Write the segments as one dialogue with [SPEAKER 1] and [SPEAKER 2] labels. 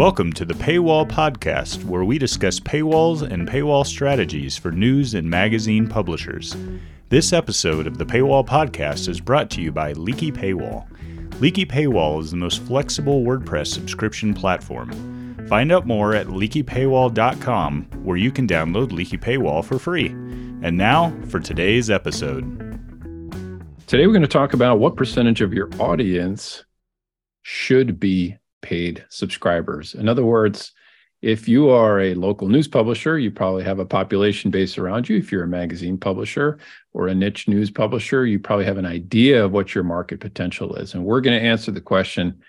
[SPEAKER 1] Welcome to the Paywall Podcast, where we discuss paywalls and paywall strategies for news and magazine publishers. This episode of the Paywall Podcast is brought to you by Leaky Paywall. Leaky Paywall is the most flexible WordPress subscription platform. Find out more at leakypaywall.com, where you can download Leaky Paywall for free. And now for today's episode.
[SPEAKER 2] Today, we're going to talk about what percentage of your audience should be paid subscribers. In other words, if you are a local news publisher, you probably have a population base around you. If you're a magazine publisher or a niche news publisher, you probably have an idea of what your market potential is. And we're going to answer the question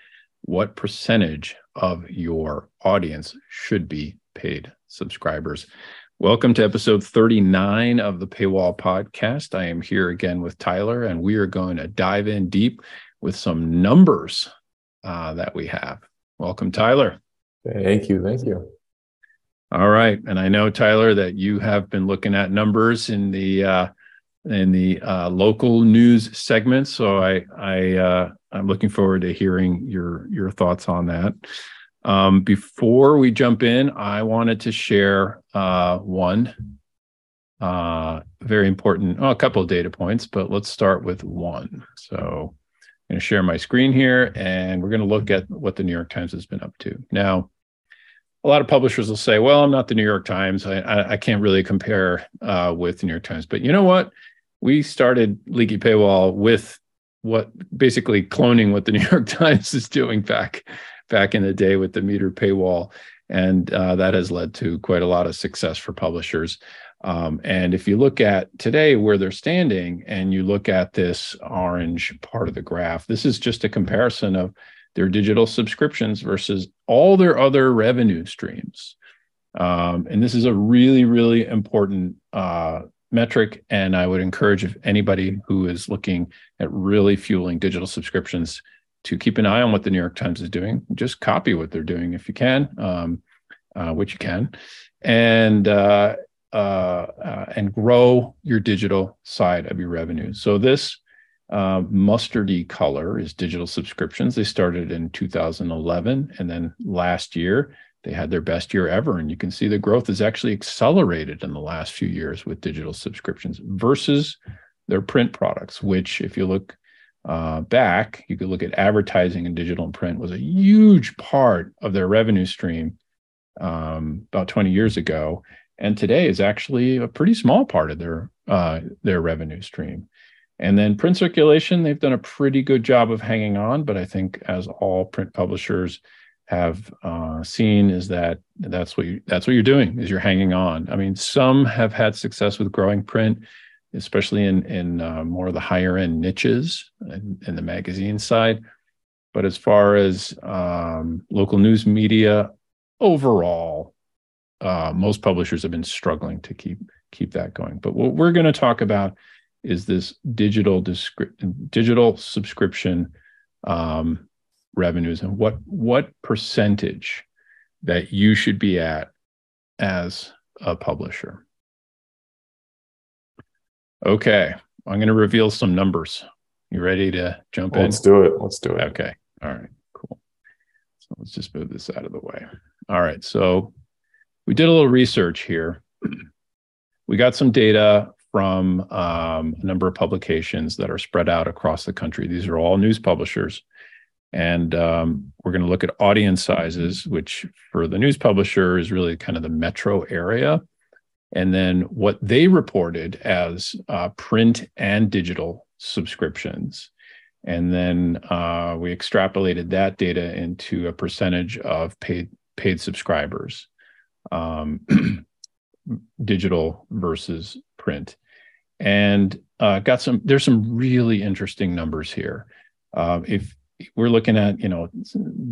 [SPEAKER 2] what percentage of your audience should be paid subscribers? Welcome to episode 39 of the Paywall Podcast. I am here again with Tyler, and we are going to dive in deep with some numbers uh, that we have. Welcome, Tyler.
[SPEAKER 3] Thank you. Thank you.
[SPEAKER 2] All right, and I know Tyler that you have been looking at numbers in the uh, in the uh, local news segment. So I I uh, I'm looking forward to hearing your your thoughts on that. Um, before we jump in, I wanted to share uh, one uh, very important, well, a couple of data points, but let's start with one. So going to share my screen here and we're going to look at what the New York Times has been up to. Now, a lot of publishers will say, well, I'm not the New York Times. I, I, I can't really compare uh, with the New York Times. But you know what? We started Leaky Paywall with what basically cloning what the New York Times is doing back back in the day with the meter paywall. And uh, that has led to quite a lot of success for publishers. Um, and if you look at today where they're standing and you look at this orange part of the graph, this is just a comparison of their digital subscriptions versus all their other revenue streams. Um, and this is a really, really important uh, metric. And I would encourage if anybody who is looking at really fueling digital subscriptions to keep an eye on what the New York Times is doing. Just copy what they're doing if you can, um, uh, which you can. And uh, uh, uh, and grow your digital side of your revenue. So this uh, mustardy color is digital subscriptions. They started in 2011, and then last year they had their best year ever. And you can see the growth has actually accelerated in the last few years with digital subscriptions versus their print products, which, if you look uh, back, you could look at advertising and digital and print was a huge part of their revenue stream um, about 20 years ago and today is actually a pretty small part of their uh, their revenue stream. And then print circulation, they've done a pretty good job of hanging on, but I think as all print publishers have uh, seen is that that's what you, that's what you're doing is you're hanging on. I mean, some have had success with growing print, especially in in uh, more of the higher end niches in, the magazine side. But as far as um, local news media overall, uh, most publishers have been struggling to keep keep that going. But what we're going to talk about is this digital descri- digital subscription um, revenues and what what percentage that you should be at as a publisher. Okay, I'm going to reveal some numbers. You ready to jump
[SPEAKER 3] in?
[SPEAKER 2] Let's
[SPEAKER 3] do it. Let's do it.
[SPEAKER 2] Okay. All right. Cool. So let's just move this out of the way. All right. So we did a little research here. We got some data from um, a number of publications that are spread out across the country. These are all news publishers. And um, we're going to look at audience sizes, which for the news publisher is really kind of the metro area. And then what they reported as uh, print and digital subscriptions. And then uh, we extrapolated that data into a percentage of paid paid subscribers um, digital versus print, and uh, got some. There's some really interesting numbers here. Uh, if we're looking at you know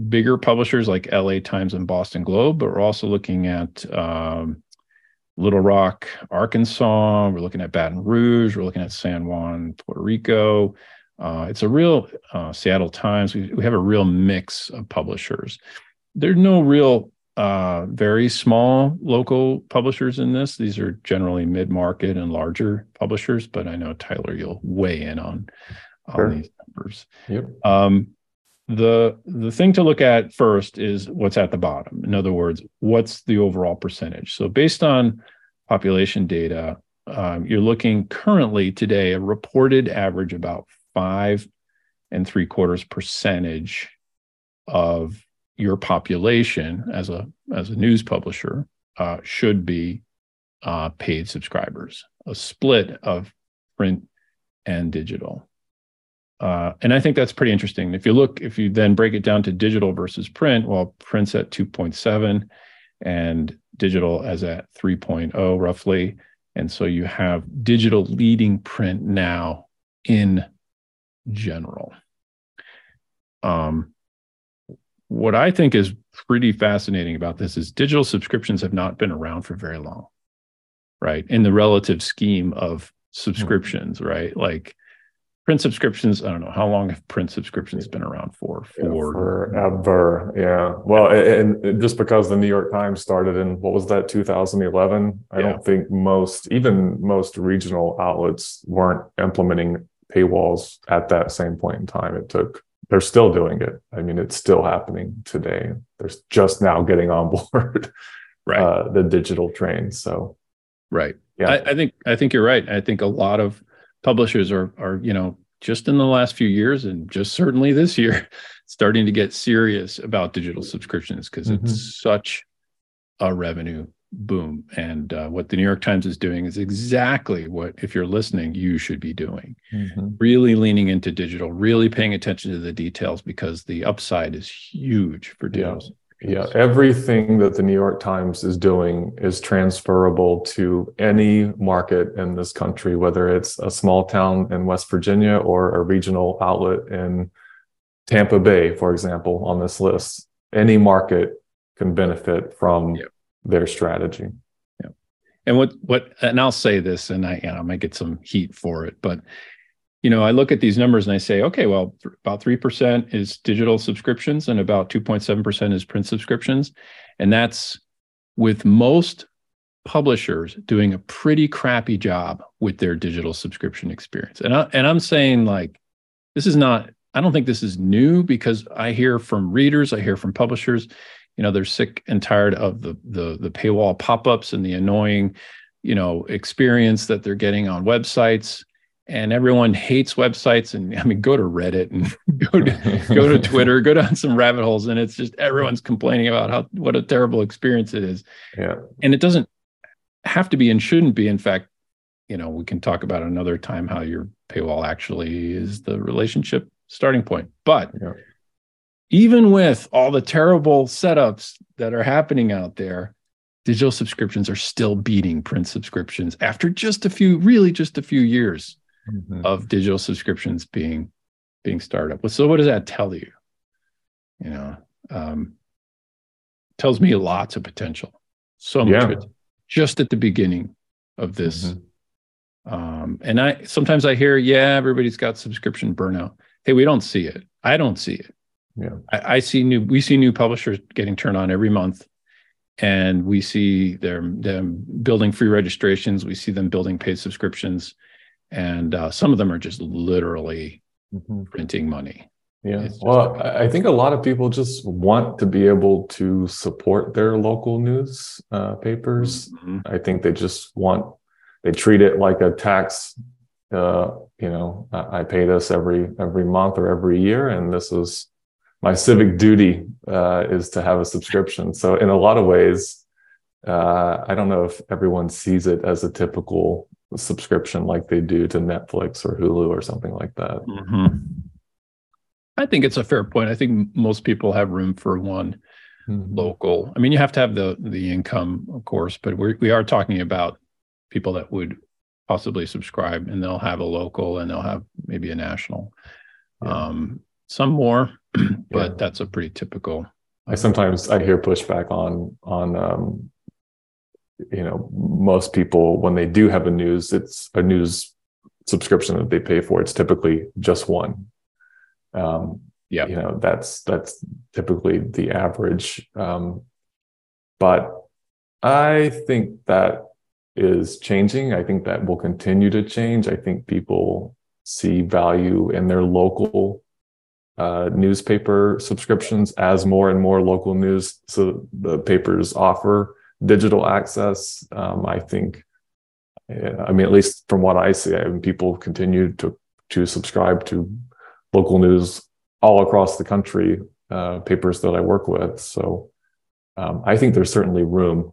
[SPEAKER 2] bigger publishers like LA Times and Boston Globe, but we're also looking at um, Little Rock, Arkansas. We're looking at Baton Rouge. We're looking at San Juan, Puerto Rico. Uh, it's a real uh, Seattle Times. We, we have a real mix of publishers. There's no real uh, very small local publishers in this. These are generally mid-market and larger publishers, but I know Tyler, you'll weigh in on, on sure. these numbers.
[SPEAKER 3] Yep.
[SPEAKER 2] Um, the the thing to look at first is what's at the bottom. In other words, what's the overall percentage? So based on population data, um, you're looking currently today a reported average about five and three quarters percentage of your population as a as a news publisher uh, should be uh, paid subscribers, a split of print and digital. Uh, and I think that's pretty interesting. If you look, if you then break it down to digital versus print, well, print's at 2.7 and digital as at 3.0 roughly. And so you have digital leading print now in general. Um, what I think is pretty fascinating about this is digital subscriptions have not been around for very long, right? In the relative scheme of subscriptions, mm-hmm. right? Like print subscriptions, I don't know how long have print subscriptions been around for?
[SPEAKER 3] For yeah, forever. Yeah. Well, and just because the New York Times started in what was that 2011, I yeah. don't think most even most regional outlets weren't implementing paywalls at that same point in time. It took they're still doing it. I mean, it's still happening today. They're just now getting on board right. Uh, the digital train. So,
[SPEAKER 2] right. Yeah, I, I, think I think you're right. I think a lot of publishers are are you know just in the last few years and just certainly this year starting to get serious about digital subscriptions because mm-hmm. it's such a revenue boom. And uh, what the New York Times is doing is exactly what, if you're listening, you should be doing. Mm-hmm. Really leaning into digital, really paying attention to the details because the upside is huge for deals.
[SPEAKER 3] Yeah. Everything that the New York Times is doing is transferable to any market in this country, whether it's a small town in West Virginia or a regional outlet in Tampa Bay, for example, on this list. Any market can benefit from yep their strategy.
[SPEAKER 2] Yeah. And what what and I'll say this and I know, I might get some heat for it, but you know, I look at these numbers and I say, okay, well, th- about 3% is digital subscriptions and about 2.7% is print subscriptions. And that's with most publishers doing a pretty crappy job with their digital subscription experience. And I, and I'm saying like this is not I don't think this is new because I hear from readers, I hear from publishers, you know they're sick and tired of the the the paywall pop-ups and the annoying you know experience that they're getting on websites and everyone hates websites and i mean go to reddit and go to go to twitter go down some rabbit holes and it's just everyone's complaining about how what a terrible experience it is.
[SPEAKER 3] Yeah.
[SPEAKER 2] And it doesn't have to be and shouldn't be. In fact you know we can talk about another time how your paywall actually is the relationship starting point. But yeah. even with all the terrible setups that are happening out there, digital subscriptions are still beating print subscriptions after just a few, really just a few years mm-hmm. of digital subscriptions being being started up. So what does that tell you? You know, um, tells me lots of potential. So much yeah. just at the beginning of this. Mm-hmm. Um, and I sometimes I hear, yeah, everybody's got subscription burnout. Hey, we don't see it. I don't see it.
[SPEAKER 3] Yeah.
[SPEAKER 2] I, I, see new we see new publishers getting turned on every month. And we see them, them building free registrations. We see them building paid subscriptions. And uh, some of them are just literally mm-hmm. printing money.
[SPEAKER 3] Yeah. Well, I think a lot of people just want to be able to support their local news uh, papers. Mm-hmm. I think they just want, they treat it like a tax. Uh, you know, I pay this every every month or every year, and this is my civic duty uh, is to have a subscription. So in a lot of ways, uh, I don't know if everyone sees it as a typical subscription like they do to Netflix or Hulu or something like that. Mm-hmm.
[SPEAKER 2] I think it's a fair point. I think most people have room for one mm-hmm. local. I mean, you have to have the the income, of course, but we we are talking about people that would possibly subscribe, and they'll have a local, and they'll have maybe a national. Yeah. Um, some more, but yeah. that's a pretty typical.
[SPEAKER 3] I sometimes I hear pushback on on um, you know most people when they do have a news it's a news subscription that they pay for. It's typically just one. Um yeah. you know that's that's typically the average. Um but i think that is changing. I think that will continue to change. I think people see value in their local uh, newspaper subscriptions as more and more local news so the papers offer digital access. Um, I think, I mean, at least from what I see, I mean, people continue to to subscribe to local news all across the country, uh, papers that I work with. So um, I think there's certainly room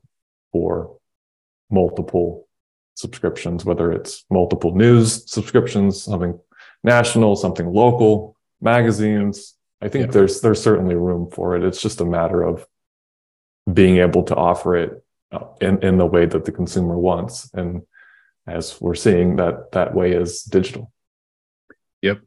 [SPEAKER 3] for multiple subscriptions, whether it's multiple news subscriptions, something national, something local, magazines. I think yeah. there's there's certainly room for it. It's just a matter of being able to offer it uh, in in the way that the consumer wants, and as we're seeing, that that way is digital.
[SPEAKER 2] Yep.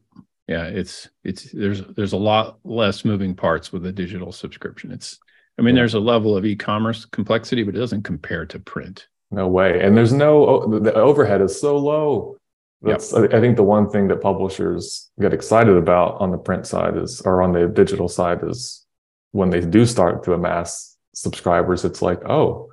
[SPEAKER 2] Yeah, it's it's there's there's a lot less moving parts with a digital subscription. It's I mean, yeah. there's a level of e-commerce complexity, but it doesn't compare to print.
[SPEAKER 3] No way. And there's no the overhead is so low. That's yep. I think the one thing that publishers get excited about on the print side is or on the digital side is when they do start to amass subscribers, it's like, oh,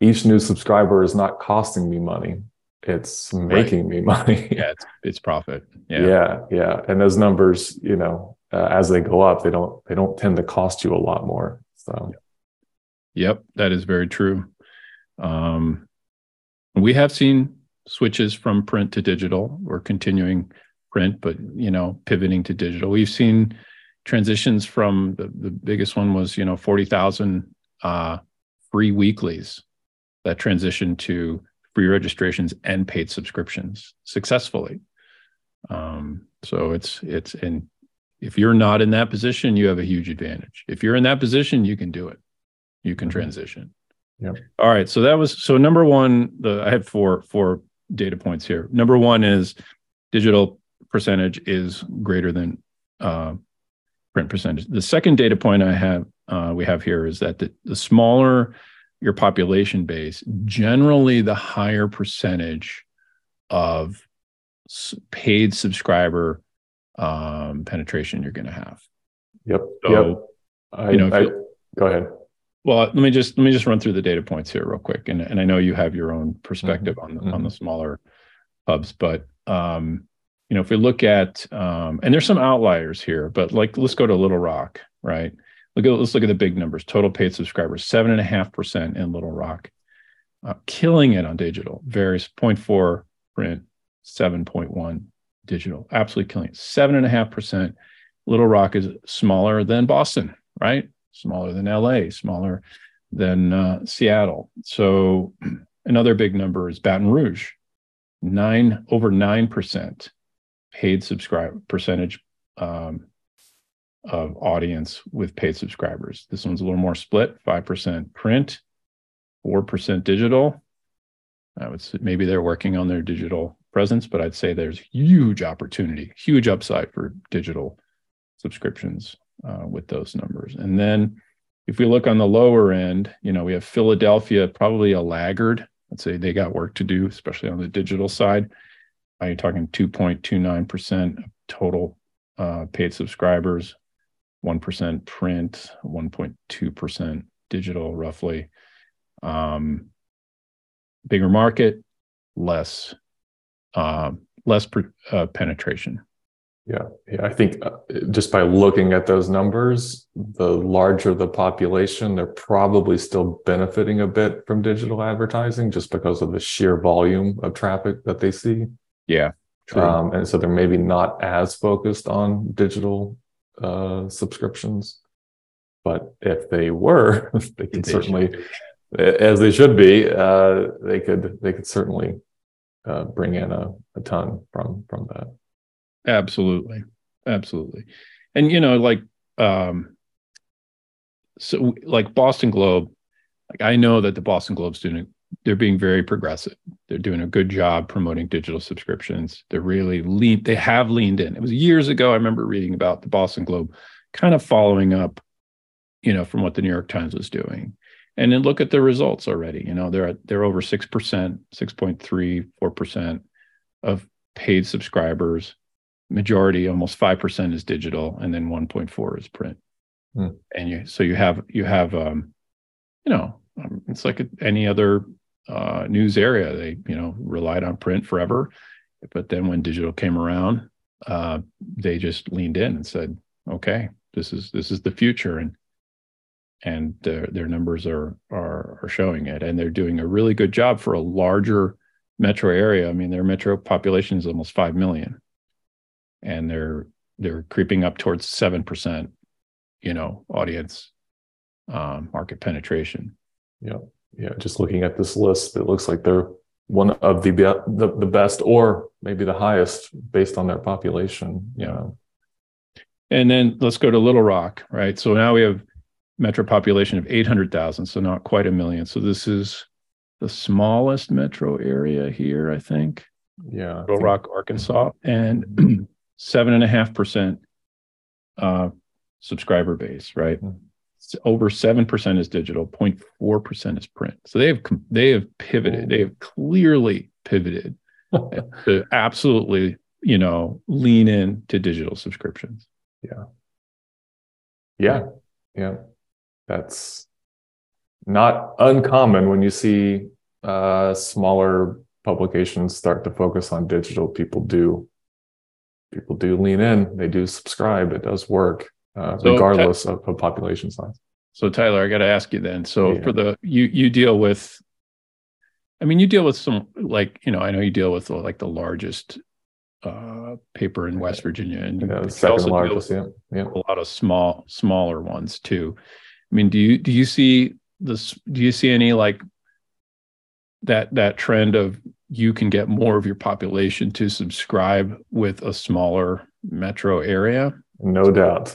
[SPEAKER 3] each new subscriber is not costing me money. It's making right. me money.
[SPEAKER 2] yeah, it's, it's profit. Yeah.
[SPEAKER 3] yeah, yeah. And those numbers, you know, uh, as they go up, they don't they don't tend to cost you a lot more. So,
[SPEAKER 2] yep, that is very true. Um, we have seen switches from print to digital. We're continuing print, but you know, pivoting to digital. We've seen transitions from the, the biggest one was you know forty thousand uh, free weeklies that transitioned to free registrations and paid subscriptions successfully. Um, so it's it's and if you're not in that position, you have a huge advantage. If you're in that position, you can do it. You can mm-hmm. transition.
[SPEAKER 3] Yep.
[SPEAKER 2] All right. So that was so number one. The I had four four data points here. Number one is digital percentage is greater than uh, print percentage. The second data point I have uh, we have here is that the, the smaller your population base, generally the higher percentage of paid subscriber um, penetration you're going to have.
[SPEAKER 3] Yep. So, yep. I, you know, I, go ahead.
[SPEAKER 2] Well, let me just let me just run through the data points here real quick, and and I know you have your own perspective mm-hmm. on the, mm-hmm. on the smaller hubs, but um, you know, if we look at um, and there's some outliers here, but like let's go to Little Rock, right? Look at let's look at the big numbers. Total paid subscribers, seven and a half percent in Little Rock, uh, killing it on digital. Various 0.4 print, 7.1 digital. Absolutely killing it. Seven and a half percent. Little Rock is smaller than Boston, right? Smaller than LA, smaller than uh, Seattle. So another big number is Baton Rouge, nine over nine percent paid subscribe percentage um, of audience with paid subscribers. This one's a little more split 5% print, 4% digital. I would say maybe they're working on their digital presence, but I'd say there's huge opportunity, huge upside for digital subscriptions uh, with those numbers. And then if we look on the lower end, you know, we have Philadelphia, probably a laggard. I'd say they got work to do, especially on the digital side. Are you talking 2.29% of total uh, paid subscribers? 1% print, 1.2% digital, roughly. Um, bigger market, less uh, less uh, penetration.
[SPEAKER 3] Yeah, yeah. I think uh, just by looking at those numbers, the larger the population, they're probably still benefiting a bit from digital advertising just because of the sheer volume of traffic that they see.
[SPEAKER 2] Yeah.
[SPEAKER 3] Um, and so they're maybe not as focused on digital uh, subscriptions. But if they were, they could they certainly, as they should be, uh, they could they could certainly uh, bring in a, a ton from from that.
[SPEAKER 2] Absolutely, absolutely, and you know, like um, so, like Boston Globe, like I know that the Boston Globe doing they're being very progressive. They're doing a good job promoting digital subscriptions. They're really lean. They have leaned in. It was years ago. I remember reading about the Boston Globe, kind of following up, you know, from what the New York Times was doing. And then look at the results already. You know, they're at, they're over six percent, six point three, four percent of paid subscribers. Majority, almost five percent, is digital, and then one point four is print. Hmm. And you, so you have you have, um, you know, um, it's like any other uh, news area. They, you know, relied on print forever, but then when digital came around, uh, they just leaned in and said, okay, this is this is the future, and and their their numbers are are are showing it, and they're doing a really good job for a larger metro area. I mean, their metro population is almost five million, and they're they're creeping up towards seven percent, you know, audience um, market penetration.
[SPEAKER 3] Yeah, yeah. Just looking at this list, it looks like they're one of the the, the best, or maybe the highest, based on their population.
[SPEAKER 2] Yeah. And then let's go to Little Rock, right? So now we have metro population of 800,000, so not quite a million. So this is the smallest metro area here, I think.
[SPEAKER 3] Yeah.
[SPEAKER 2] Little Rock, Arkansas, and seven and a half percent uh, subscriber base, right? Mm-hmm. Over seven percent is digital, 0.4 percent is print. So they have they have pivoted. They have clearly pivoted to absolutely, you know, lean in to digital subscriptions.
[SPEAKER 3] Yeah. Yeah. Yeah. That's not uncommon when you see uh, smaller publications start to focus on digital. People do people do lean in. They do subscribe. It does work, uh, so, regardless of, of, population size.
[SPEAKER 2] So Tyler, I got to ask you then. So yeah. for the you you deal with, I mean, you deal with some like you know I know you deal with like the largest uh, paper in West Virginia, and
[SPEAKER 3] yeah, second largest. Yeah, yeah,
[SPEAKER 2] a lot of small smaller ones too. I mean, do you do you see this do you see any like that that trend of you can get more of your population to subscribe with a smaller metro area
[SPEAKER 3] no doubt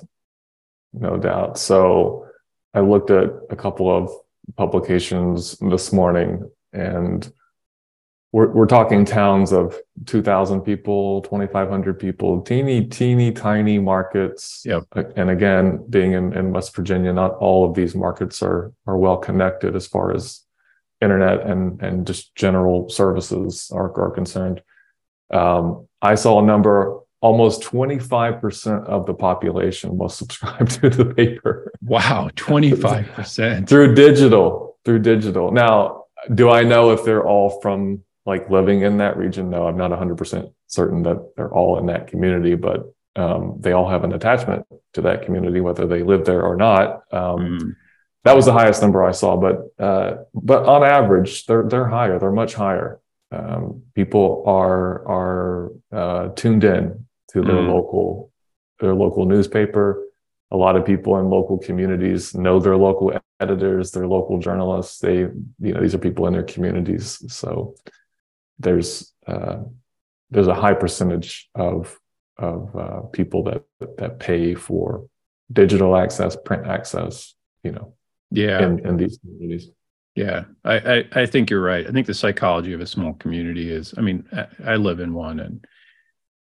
[SPEAKER 3] no doubt. So i looked at a couple of publications this morning and we're, we're talking towns of 2000 people 2500 people teeny teeny tiny markets.
[SPEAKER 2] Yep.
[SPEAKER 3] and again being in, in west virginia not all of these markets are are well connected as far as internet and and just general services are, are concerned. Um, i saw a number almost 25% of the population was subscribed to the paper
[SPEAKER 2] wow 25%
[SPEAKER 3] through digital through digital now do i know if they're all from like living in that region. No, I'm not 100% certain that they're all in that community, but um, they all have an attachment to that community, whether they live there or not. Um, mm. That was the highest number I saw, but uh, but on average, they're they're higher. They're much higher. Um, people are are uh, tuned in their mm. local their local newspaper. A lot of people in local communities know their local editors, their local journalists. They you know these are people in their communities, so there's uh, there's a high percentage of of uh, people that that pay for digital access, print access. You know,
[SPEAKER 2] yeah,
[SPEAKER 3] in, in these communities.
[SPEAKER 2] Yeah, I, I, I think you're right. I think the psychology of a small community is. I mean, I, I live in one, and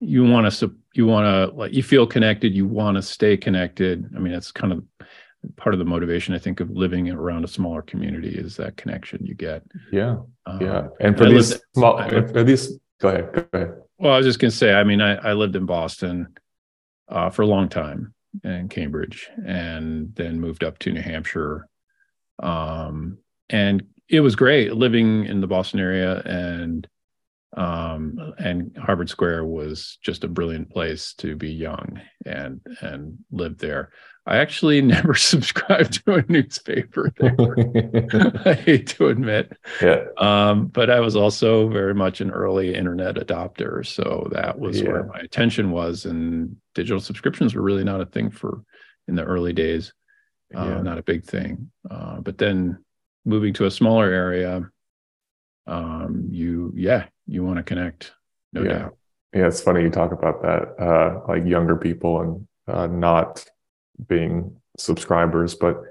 [SPEAKER 2] you want to you want to like you feel connected. You want to stay connected. I mean, that's kind of part of the motivation I think of living around a smaller community is that connection you get.
[SPEAKER 3] Yeah, um, yeah. And for these lived, small, for these, go ahead, go ahead.
[SPEAKER 2] Well, I was just gonna say. I mean, I, I lived in Boston uh, for a long time in Cambridge, and then moved up to New Hampshire. Um, and it was great living in the Boston area, and um, and Harvard Square was just a brilliant place to be young and and live there. I actually never subscribed to a newspaper there. I hate to admit.
[SPEAKER 3] Yeah.
[SPEAKER 2] Um, but I was also very much an early internet adopter. So that was yeah. where my attention was. And digital subscriptions were really not a thing for in the early days. Uh, yeah. Not a big thing. Uh, but then moving to a smaller area, um, you, yeah, you want to connect, no
[SPEAKER 3] yeah.
[SPEAKER 2] doubt.
[SPEAKER 3] Yeah, it's funny you talk about that, uh, like younger people and uh, not being subscribers, but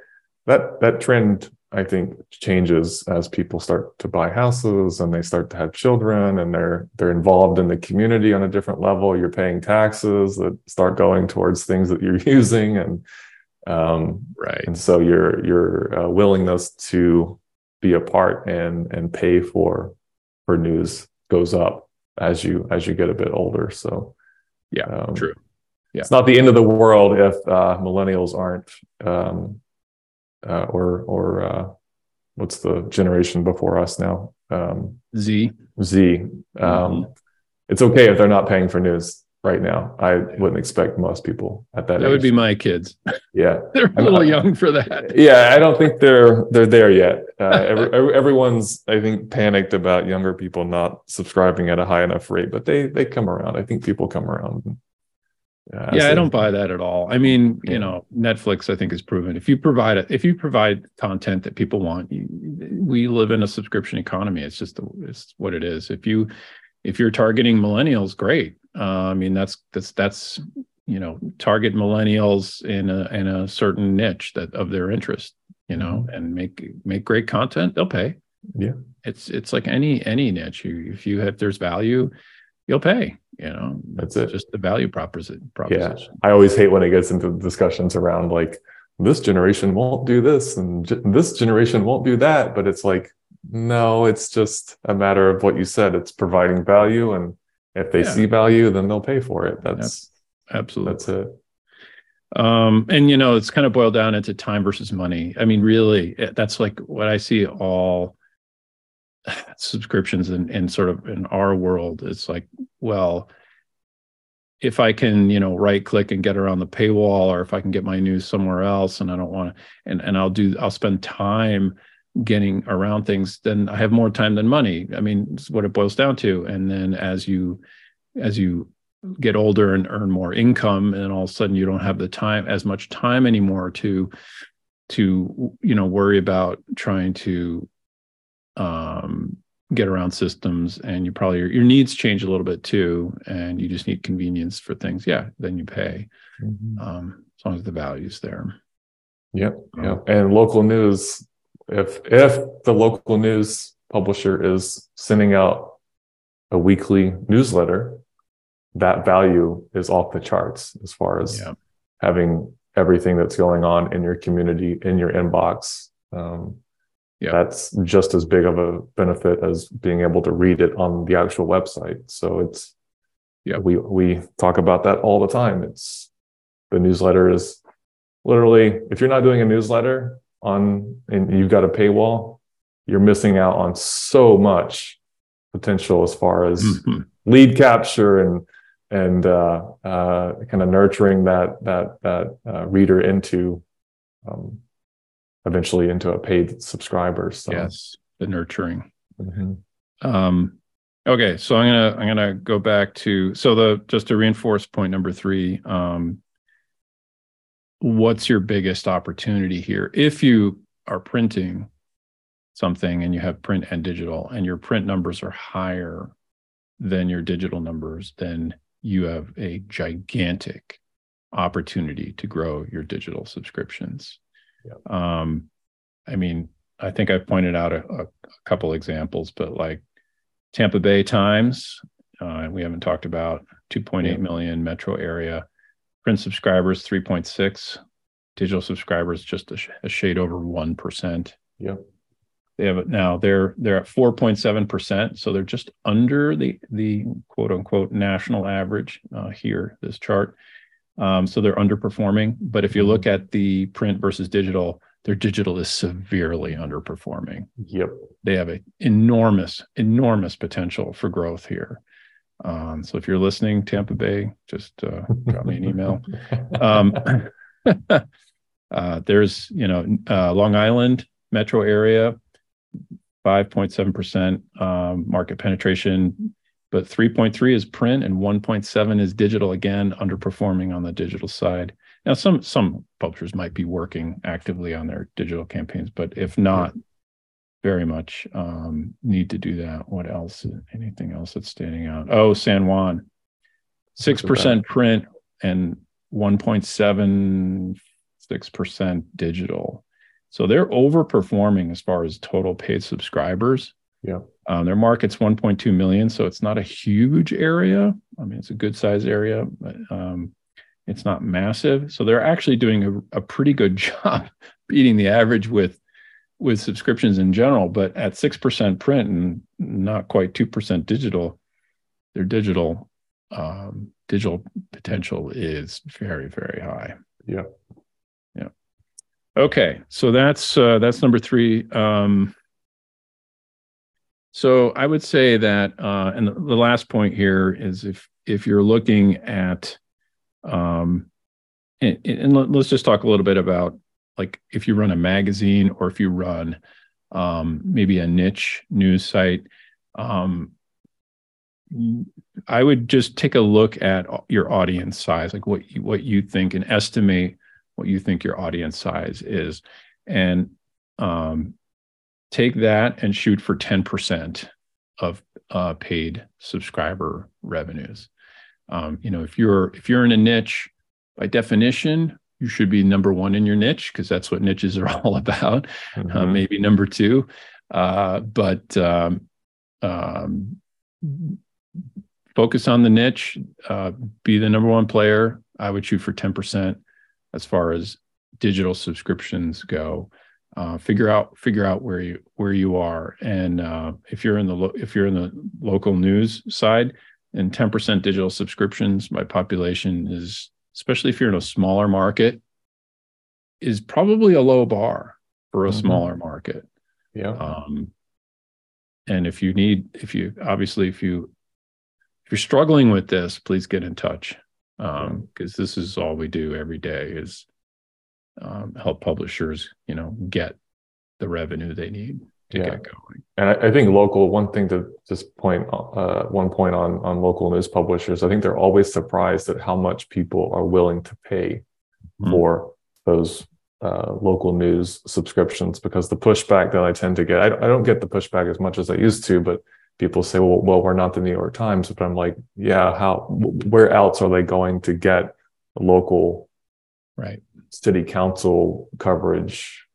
[SPEAKER 3] that that trend I think changes as people start to buy houses and they start to have children and they're they're involved in the community on a different level. You're paying taxes that start going towards things that you're using and um,
[SPEAKER 2] right
[SPEAKER 3] and so your your uh, willingness to be a part and and pay for for news goes up as you as you get a bit older. So
[SPEAKER 2] yeah, um, true
[SPEAKER 3] yeah. it's not the end of the world if uh, millennials aren't um, uh, or or uh, what's the generation before us now
[SPEAKER 2] um, z
[SPEAKER 3] z um, mm-hmm. it's okay if they're not paying for news right now. I wouldn't expect most people at that.
[SPEAKER 2] That
[SPEAKER 3] age.
[SPEAKER 2] would be my kids.
[SPEAKER 3] yeah.
[SPEAKER 2] They're a little young for that.
[SPEAKER 3] Yeah, I don't think they're they're there yet. Uh, every, every- everyone's I think panicked about younger people not subscribing at a high enough rate, but they they come around. I think people come around. Uh,
[SPEAKER 2] yeah, I don't buy that at all. I mean,
[SPEAKER 3] Yeah.
[SPEAKER 2] you know, Netflix, I think, is proven if you provide it, if you provide content that people want, you, we live in a subscription economy. It's just the, it's what it is. If you if you're targeting millennials, great. Uh, I mean, that's that's that's you know, target millennials in a in a certain niche that of their interest, you know, and make make great content. They'll pay.
[SPEAKER 3] Yeah.
[SPEAKER 2] it's it's like any any niche. You if you have there's value, you'll pay. You know,
[SPEAKER 3] That's
[SPEAKER 2] It's
[SPEAKER 3] it.
[SPEAKER 2] Just the value proposi-
[SPEAKER 3] Yeah. I always hate when it gets into discussions around like this generation won't do this and ge- this generation won't do that, but it's like no, it's just a matter of what you said. It's providing value, and if they
[SPEAKER 2] Yeah.
[SPEAKER 3] see value, then they'll pay for it. That's
[SPEAKER 2] Absolutely.
[SPEAKER 3] that's it.
[SPEAKER 2] Um, and you know, it's kind of boiled down into time versus money. I mean, really, that's like what I see all subscriptions in, in sort of in our world. It's like, well, if I can, you know, right click and get around the paywall, or if I can get my news somewhere else and I don't want to, and, and I'll do, I'll spend time getting around things, then I have more time than money. I mean, it's what it boils down to. And then as you, as you get older and earn more income and all of a sudden you don't have the time as much time anymore to to you know worry about trying to um get around systems and you probably your needs change a little bit too and you just need convenience for things yeah then you pay um as long as the value's there
[SPEAKER 3] Yep. Yeah. And local news, if if the local news publisher is sending out a weekly newsletter, that value is off the charts as far as
[SPEAKER 2] yeah
[SPEAKER 3] having everything that's going on in your community in your inbox. Um,
[SPEAKER 2] Yeah.
[SPEAKER 3] That's just as big of a benefit as being able to read it on the actual website. So it's
[SPEAKER 2] Yeah.
[SPEAKER 3] we we talk about that all the time. It's the newsletter is literally if you're not doing a newsletter on and you've got a paywall, you're missing out on so much potential as far as
[SPEAKER 2] Mhm.
[SPEAKER 3] lead capture and and uh, uh, kind of nurturing that that that uh, reader into um, eventually into a paid subscriber. So
[SPEAKER 2] yes the nurturing
[SPEAKER 3] Mhm.
[SPEAKER 2] Um, okay, so I'm gonna I'm gonna go back to so the just to reinforce point number three. Um, what's your biggest opportunity here? If you are printing something and you have print and digital, and your print numbers are higher than your digital numbers, then you have a gigantic opportunity to grow your digital subscriptions. Um, I mean, I think I've pointed out a, a, couple examples, but like Tampa Bay Times, uh, we haven't talked about 2.8
[SPEAKER 3] Yeah.
[SPEAKER 2] million metro area, print subscribers 3.6, digital subscribers just a, sh- a shade over one percent.
[SPEAKER 3] Yep.
[SPEAKER 2] They have it now. They're they're at 4.7 percent, so they're just under the the quote unquote national average uh, here. This chart, um, so they're underperforming. But if you look at the print versus digital, their digital is severely underperforming
[SPEAKER 3] Yep.
[SPEAKER 2] they have a enormous, enormous potential for growth here. Um, so if you're listening, Tampa Bay, just uh, drop me an email. Um, uh, there's, you know, uh, Long Island metro area, 5.7% um, market penetration, but 3.3 is print and 1.7 is digital. Again, underperforming on the digital side. Now, some some publishers might be working actively on their digital campaigns, but if not, very much um, need to do that. What else? Anything else that's standing out? Oh, San Juan, six percent print and one point seven six percent digital. So they're overperforming as far as total paid subscribers.
[SPEAKER 3] Yeah.
[SPEAKER 2] Um, their market's 1.2 million, so it's not a huge area. I mean, it's a good size area, but um, it's not massive. So they're actually doing a, a pretty good job beating the average with with subscriptions in general. But at six percent print and not quite two percent digital, their digital um, digital potential is very very high.
[SPEAKER 3] Yeah.
[SPEAKER 2] Yeah. Okay, so that's uh, that's number three. Um, So I would say that, uh, and the, the last point here is if if you're looking at, um, and, and let's just talk a little bit about like if you run a magazine or if you run um, maybe a niche news site, um, I would just take a look at your audience size, like what you, what you think, and estimate what you think your audience size is, and um, take that and shoot for ten percent of uh, paid subscriber revenues. Um, you know, if you're if you're in a niche, by definition, you should be number one in your niche because that's what niches are all about. Uh, mm-hmm. Uh, maybe number two, uh, but um, um, focus on the niche. Uh, be the number one player. I would shoot for ten percent as far as digital subscriptions go. Uh, figure out figure out where you where you are, and uh, if you're in the lo- if you're in the local news side, and ten percent digital subscriptions by population is especially if you're in a smaller market, is probably a low bar for a mm-hmm. smaller market.
[SPEAKER 3] Yeah.
[SPEAKER 2] Um, and if you need, if you obviously, if you if you're struggling with this, please get in touch because um, this is all we do every day is um, help publishers, you know, get the revenue they need to yeah. get going.
[SPEAKER 3] And I, I, think local. One thing to just point uh, one point on on local news publishers. I think they're always surprised at how much people are willing to pay mm-hmm. for those uh, local news subscriptions because the pushback that I tend to get, I, I, don't get the pushback as much as I used to, but people say, well, well, we're not the New York Times. But I'm like, yeah, how, where else are they going to get local
[SPEAKER 2] right
[SPEAKER 3] city council coverage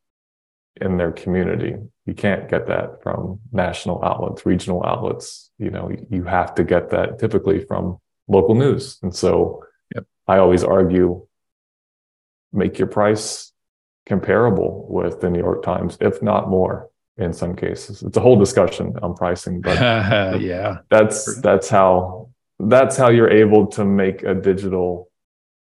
[SPEAKER 3] in their community? You can't get that from national outlets, regional outlets. You know, you have to get that typically from local news. And so yep. I always argue make your price comparable with the New York Times, if not more in some cases. It's a whole discussion on pricing, but
[SPEAKER 2] yeah,
[SPEAKER 3] that's that's how that's how you're able to make a digital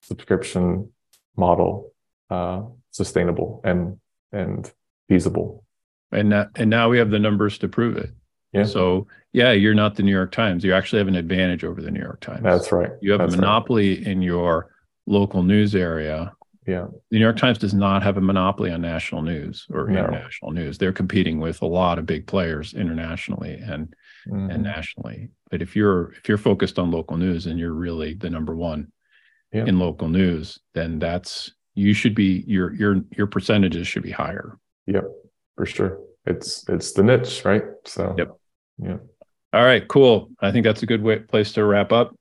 [SPEAKER 3] subscription model uh, sustainable and and feasible.
[SPEAKER 2] And uh, and now we have the numbers to prove it.
[SPEAKER 3] Yeah.
[SPEAKER 2] So yeah, you're not the New York Times. You actually have an advantage over the New York Times.
[SPEAKER 3] That's right.
[SPEAKER 2] You have
[SPEAKER 3] That's
[SPEAKER 2] a monopoly right. in your local news area.
[SPEAKER 3] Yeah.
[SPEAKER 2] The New York Times does not have a monopoly on national news or no. international news. They're competing with a lot of big players internationally and mm-hmm. and nationally. But if you're if you're focused on local news and you're really the number one yeah. in local news, then that's you should be your your your percentages should be higher.
[SPEAKER 3] Yep, for sure. It's it's the niche, right? So
[SPEAKER 2] yep.
[SPEAKER 3] Yeah.
[SPEAKER 2] All right, cool. I think that's a good way, place to wrap up.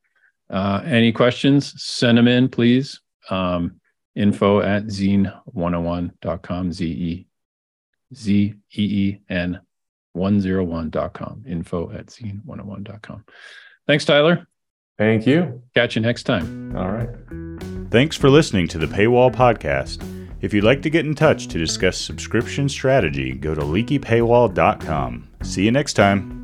[SPEAKER 2] Uh, any questions? Send them in, please. Um, info at zeen101.com, Z E Z E E N 101.com, info at zeen101.com. Thanks, Tyler.
[SPEAKER 3] Thank you.
[SPEAKER 2] Catch you next time.
[SPEAKER 3] All right.
[SPEAKER 1] Thanks for listening to the Paywall Podcast. If you'd like to get in touch to discuss subscription strategy, go to leakypaywall.com. See you next time.